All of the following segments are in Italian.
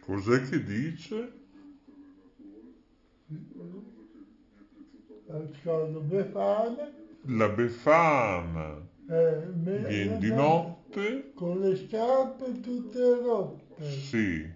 Cos'è che dice? Befana, La Befana eh, me- viene di notte? con le scarpe tutte rotte. Sì.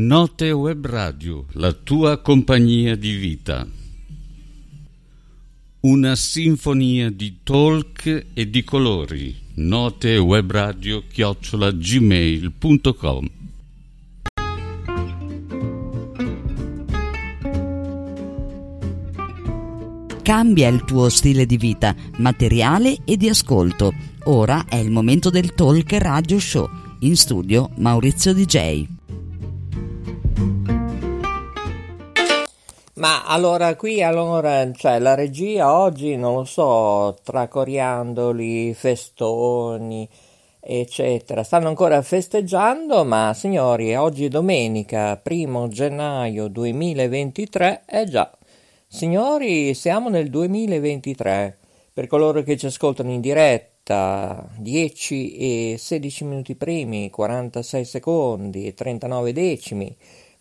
Note Web Radio, la tua compagnia di vita. Una sinfonia di talk e di colori. Note Web Radio chiocciola gmail.com Cambia il tuo stile di vita, materiale e di ascolto. Ora è il momento del Talk Radio Show. In studio Maurizio DJ. Ma allora qui allora, cioè la regia oggi non lo so, tra coriandoli, festoni, eccetera, stanno ancora festeggiando, ma signori, oggi è domenica, primo gennaio 2023, eh già, signori, siamo nel 2023. Per coloro che ci ascoltano in diretta, 10 e 16 minuti primi, 46 secondi e 39 decimi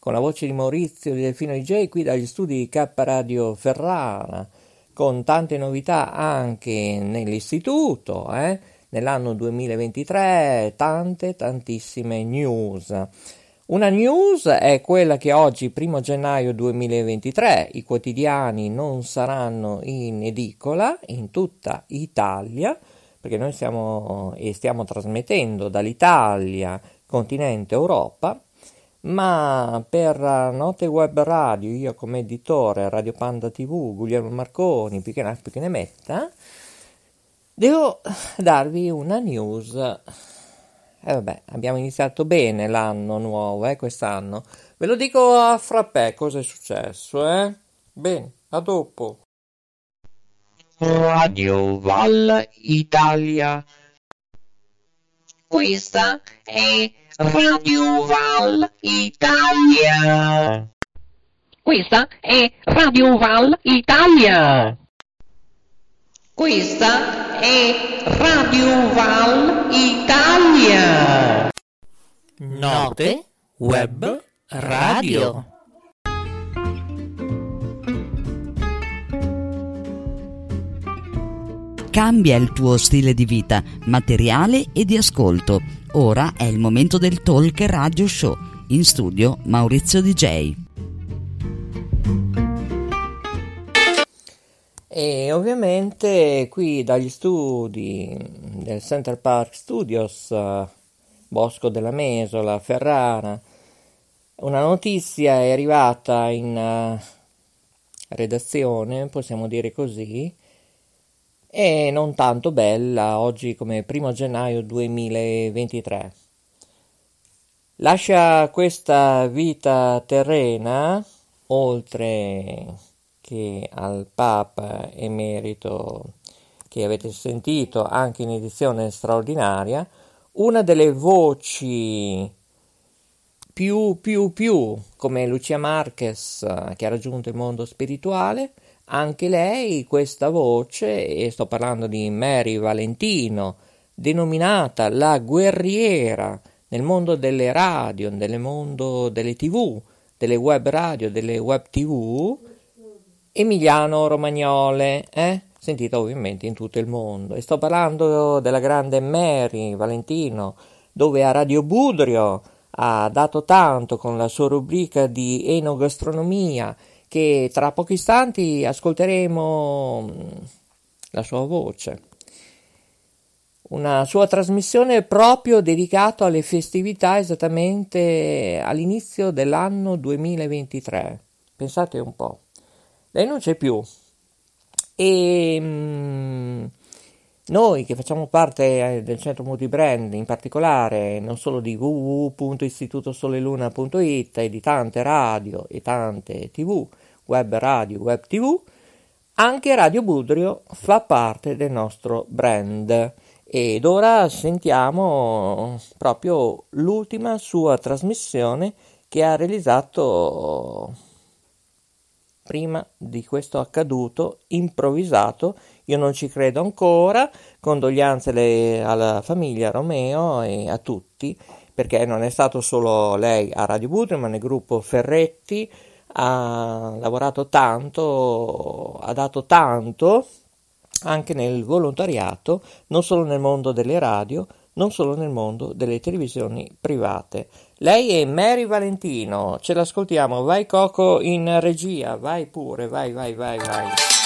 con la voce di Maurizio di Delfino DJ qui dagli studi di K Radio Ferrara, con tante novità anche nell'istituto, eh? nell'anno 2023, tante, tantissime news. Una news è quella che oggi, 1 gennaio 2023, i quotidiani non saranno in edicola in tutta Italia, perché noi siamo e stiamo trasmettendo dall'Italia, continente Europa, ma per Note Web Radio, io come editore, Radio Panda TV, Guglielmo Marconi, più che ne, più che ne metta, devo darvi una news. E eh vabbè, abbiamo iniziato bene l'anno nuovo, eh, quest'anno. Ve lo dico a frappè cosa è successo, eh? Bene, a dopo. Radio Val Italia. Questa è Radio Val Italia. Questa è Radio Val Italia. Questa è Radio Val Italia. Note Web Radio. Cambia il tuo stile di vita, materiale e di ascolto. Ora è il momento del Talk Radio Show. In studio Maurizio DJ. E ovviamente qui dagli studi del Center Park Studios, eh, Bosco della Mesola, Ferrara, una notizia è arrivata in eh, redazione, possiamo dire così, e non tanto bella oggi come 1 gennaio 2023. Lascia questa vita terrena, oltre che al Papa emerito che avete sentito anche in edizione straordinaria, una delle voci più più più come Lucia Marquez che ha raggiunto il mondo spirituale, anche lei questa voce, e sto parlando di Mary Valentino, denominata la guerriera nel mondo delle radio, nel mondo delle tv, delle web radio, delle web tv, Emiliano Romagnole, eh? sentita ovviamente in tutto il mondo. E sto parlando della grande Mary Valentino, dove a Radio Budrio ha dato tanto con la sua rubrica di enogastronomia, che tra pochi istanti ascolteremo la sua voce. una sua trasmissione proprio dedicato alle festività esattamente all'inizio dell'anno 2023. Pensate un po'. Lei non c'è più. E mm, noi che facciamo parte eh, del centro multibrand, in particolare non solo di www.istitutosoleluna.it e di tante radio e tante tv, web radio, web tv, anche Radio Budrio fa parte del nostro brand. Ed ora sentiamo proprio l'ultima sua trasmissione che ha realizzato prima di questo accaduto improvvisato. Io non ci credo ancora. Condoglianze alla famiglia Romeo e a tutti, perché non è stato solo lei a Radio Budrio, ma nel gruppo Ferretti ha lavorato tanto, ha dato tanto anche nel volontariato, non solo nel mondo delle radio, non solo nel mondo delle televisioni private. Lei è Mary Valentino, ce l'ascoltiamo, vai Coco in regia, vai pure, vai, vai, vai, vai.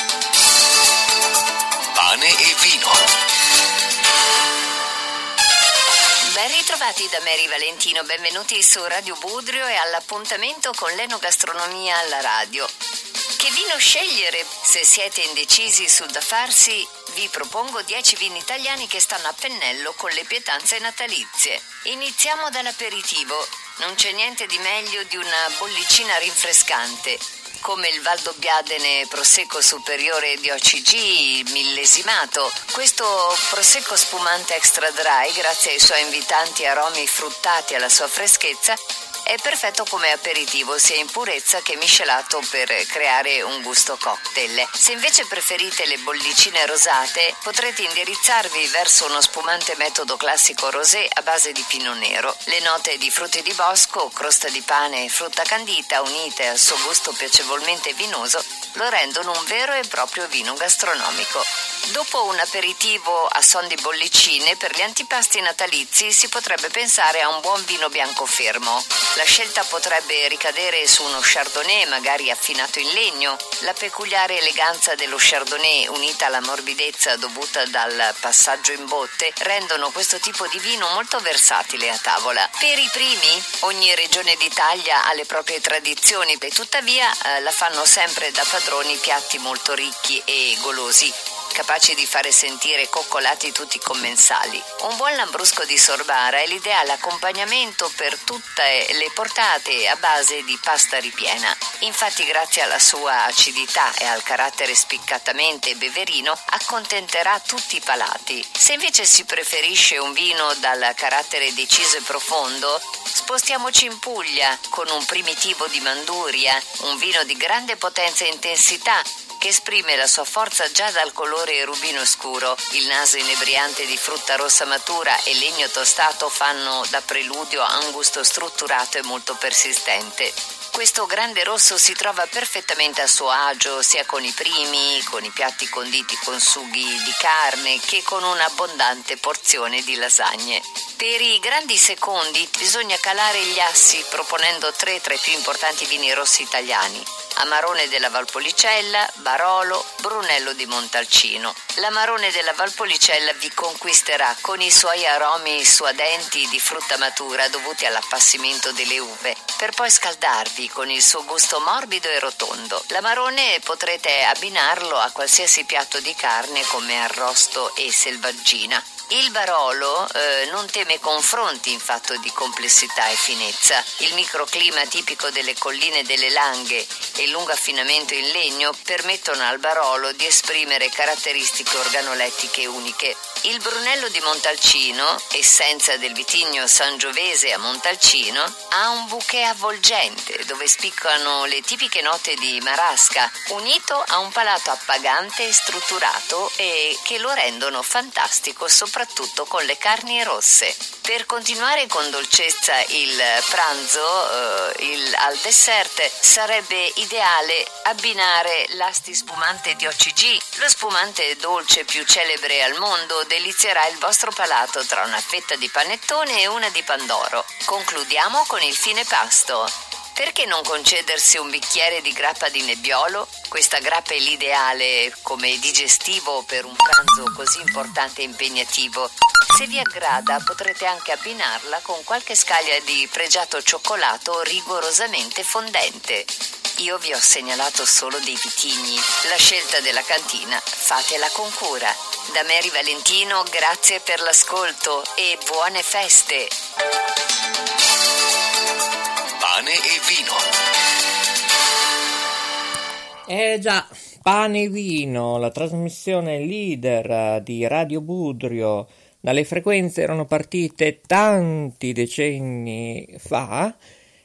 Ritrovati da Mary Valentino, benvenuti su Radio Budrio e all'appuntamento con l'enogastronomia alla radio. Che vino scegliere? Se siete indecisi sul da farsi, vi propongo 10 vini italiani che stanno a pennello con le pietanze natalizie. Iniziamo dall'aperitivo. Non c'è niente di meglio di una bollicina rinfrescante, come il Valdobbiadene Prosecco Superiore di OCG millesimato. Questo Prosecco spumante extra dry, grazie ai suoi invitanti aromi fruttati e alla sua freschezza, è perfetto come aperitivo sia in purezza che miscelato per creare un gusto cocktail. Se invece preferite le bollicine rosate, potrete indirizzarvi verso uno spumante metodo classico rosé a base di pino nero. Le note di frutti di bosco, crosta di pane e frutta candita unite al suo gusto piacevolmente vinoso lo rendono un vero e proprio vino gastronomico. Dopo un aperitivo a son di bollicine, per gli antipasti natalizi si potrebbe pensare a un buon vino bianco fermo. La scelta potrebbe ricadere su uno chardonnay magari affinato in legno. La peculiare eleganza dello chardonnay unita alla morbidezza dovuta dal passaggio in botte rendono questo tipo di vino molto versatile a tavola. Per i primi, ogni regione d'Italia ha le proprie tradizioni e tuttavia eh, la fanno sempre da padroni piatti molto ricchi e golosi capaci di fare sentire coccolati tutti i commensali. Un buon lambrusco di sorbara è l'ideale accompagnamento per tutte le portate a base di pasta ripiena. Infatti, grazie alla sua acidità e al carattere spiccatamente beverino, accontenterà tutti i palati. Se invece si preferisce un vino dal carattere deciso e profondo, spostiamoci in Puglia con un primitivo di Manduria, un vino di grande potenza e intensità che esprime la sua forza già dal colore rubino scuro. Il naso inebriante di frutta rossa matura e legno tostato fanno da preludio a un gusto strutturato e molto persistente. Questo grande rosso si trova perfettamente a suo agio sia con i primi, con i piatti conditi con sughi di carne, che con un'abbondante porzione di lasagne. Per i grandi secondi bisogna calare gli assi proponendo tre tra i più importanti vini rossi italiani. Amarone della Valpolicella, Barolo, Brunello di Montalcino. L'amarone della Valpolicella vi conquisterà con i suoi aromi suadenti di frutta matura dovuti all'appassimento delle uve, per poi scaldarvi con il suo gusto morbido e rotondo. L'amarone potrete abbinarlo a qualsiasi piatto di carne come arrosto e selvaggina. Il Barolo eh, non teme confronti in fatto di complessità e finezza. Il microclima tipico delle colline delle Langhe e il lungo affinamento in legno permettono al Barolo di esprimere caratteristiche organolettiche uniche. Il Brunello di Montalcino, essenza del vitigno sangiovese a Montalcino, ha un bouquet avvolgente dove spiccano le tipiche note di marasca, unito a un palato appagante e strutturato e che lo rendono fantastico soprattutto con le carni rosse. Per continuare con dolcezza il pranzo, eh, il, al dessert, sarebbe ideale abbinare l'asti spumante di OCG. Lo spumante dolce più celebre al mondo delizierà il vostro palato tra una fetta di panettone e una di pandoro. Concludiamo con il fine pasto. Perché non concedersi un bicchiere di grappa di nebbiolo? Questa grappa è l'ideale come digestivo per un pranzo così importante e impegnativo. Se vi aggrada potrete anche abbinarla con qualche scaglia di pregiato cioccolato rigorosamente fondente. Io vi ho segnalato solo dei vitigni. La scelta della cantina fatela con cura. Da Mary Valentino grazie per l'ascolto e buone feste. Pane e vino. Eh già, pane e vino, la trasmissione leader di Radio Budrio. Dalle frequenze erano partite tanti decenni fa,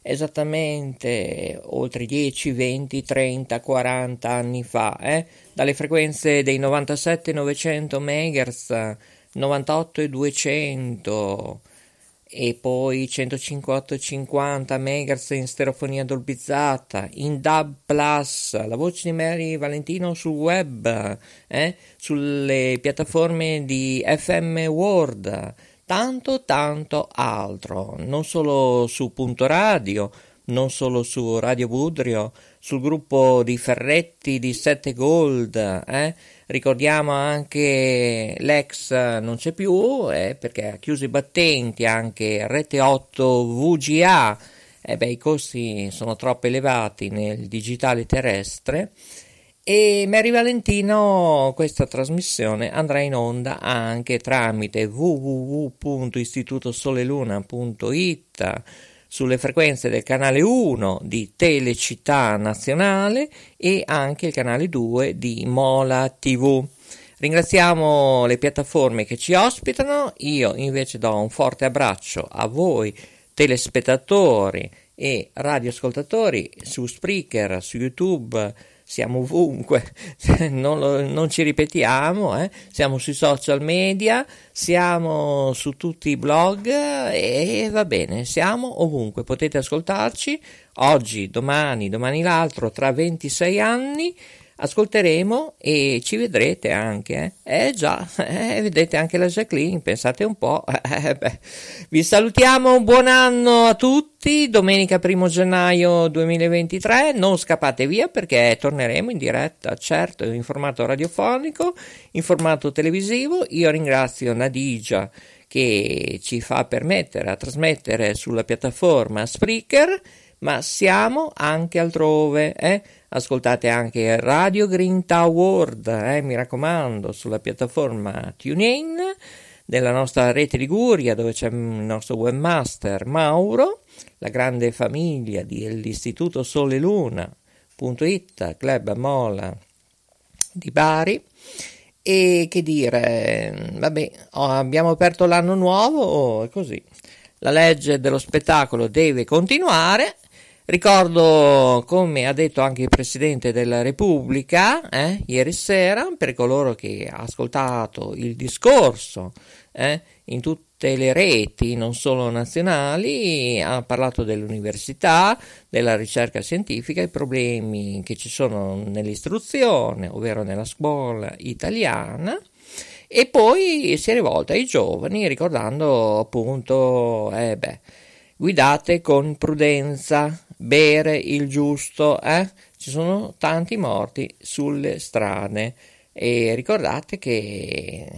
esattamente oltre 10, 20, 30, 40 anni fa, eh? dalle frequenze dei 97 900 MHz, 98 e 200 e poi 158-50 MHz in stereofonia dolbizzata, in DAB+, la voce di Mary Valentino sul web, eh? sulle piattaforme di FM World, tanto tanto altro, non solo su Punto Radio, non solo su Radio Budrio, sul gruppo di Ferretti di 7 Gold, eh? ricordiamo anche l'ex non c'è più eh, perché ha chiuso i battenti anche Rete 8 VGA, eh beh, i costi sono troppo elevati nel digitale terrestre. E Mary Valentino questa trasmissione andrà in onda anche tramite www.istitutosoleluna.it sulle frequenze del canale 1 di Telecittà Nazionale e anche il canale 2 di Mola TV. Ringraziamo le piattaforme che ci ospitano, io invece do un forte abbraccio a voi telespettatori e radioascoltatori su Spreaker, su YouTube, siamo ovunque, non, lo, non ci ripetiamo, eh? siamo sui social media, siamo su tutti i blog e va bene, siamo ovunque, potete ascoltarci oggi, domani, domani l'altro, tra 26 anni ascolteremo e ci vedrete anche. Eh, eh già, eh, vedete anche la Jacqueline, pensate un po'. Eh, Vi salutiamo, un buon anno a tutti, domenica 1 gennaio 2023, non scappate via perché torneremo in diretta, certo, in formato radiofonico, in formato televisivo. Io ringrazio Nadigia che ci fa permettere a trasmettere sulla piattaforma Spreaker, ma siamo anche altrove, eh? Ascoltate anche Radio Green World, eh, mi raccomando, sulla piattaforma TuneIn della nostra rete Liguria dove c'è il nostro webmaster Mauro, la grande famiglia dell'Istituto Sole Luna.it, Club Mola di Bari. E che dire, vabbè, abbiamo aperto l'anno nuovo e così. La legge dello spettacolo deve continuare Ricordo, come ha detto anche il Presidente della Repubblica eh, ieri sera, per coloro che hanno ascoltato il discorso eh, in tutte le reti, non solo nazionali, ha parlato dell'università, della ricerca scientifica, i problemi che ci sono nell'istruzione, ovvero nella scuola italiana. E poi si è rivolta ai giovani ricordando appunto, eh beh, guidate con prudenza, bere il giusto, eh? ci sono tanti morti sulle strade e ricordate che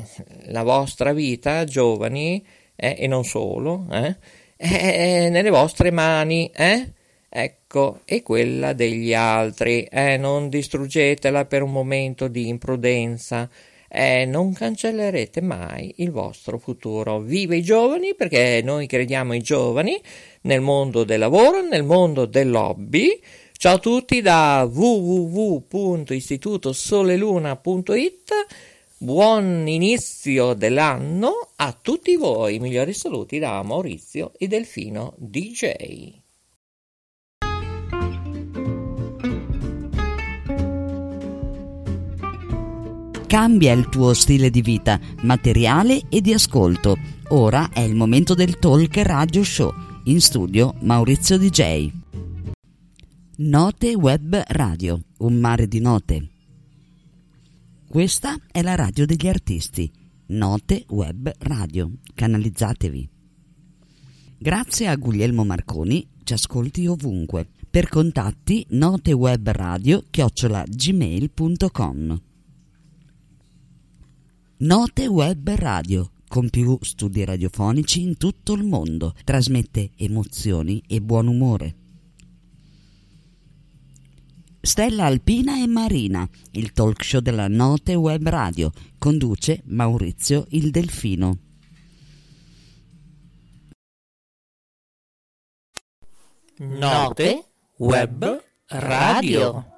la vostra vita, giovani, eh, e non solo, eh, è nelle vostre mani, eh? Ecco, e quella degli altri, eh, non distruggetela per un momento di imprudenza, eh, non cancellerete mai il vostro futuro. Viva i giovani perché noi crediamo ai giovani nel mondo del lavoro, nel mondo del lobby. Ciao a tutti da www.istitutosoleluna.it. Buon inizio dell'anno a tutti voi. Migliori saluti da Maurizio e Delfino DJ. Cambia il tuo stile di vita, materiale e di ascolto. Ora è il momento del Talk Radio Show. In studio Maurizio DJ. Note Web Radio, un mare di note. Questa è la radio degli artisti. Note Web Radio. Canalizzatevi. Grazie a Guglielmo Marconi ci ascolti ovunque. Per contatti notewebradio chiocciola gmail.com Note Web Radio con più studi radiofonici in tutto il mondo. Trasmette emozioni e buon umore. Stella Alpina e Marina, il talk show della Note Web Radio, conduce Maurizio il Delfino. Note Web Radio.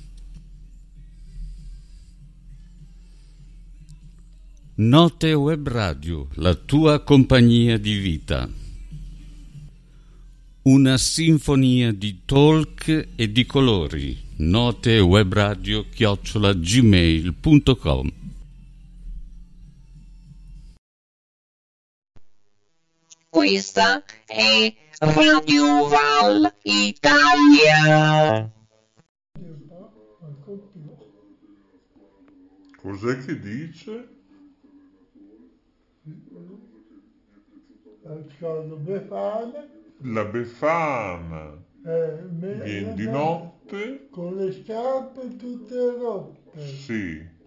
Note Web Radio, la tua compagnia di vita. Una sinfonia di talk e di colori. Note Web Radio chiocciola gmail.com Questa è Radio Val Italia. Cos'è che dice? Lasciando Befana. La Befana. Eh, Viene di notte? Con le scarpe tutte rotte. Sì.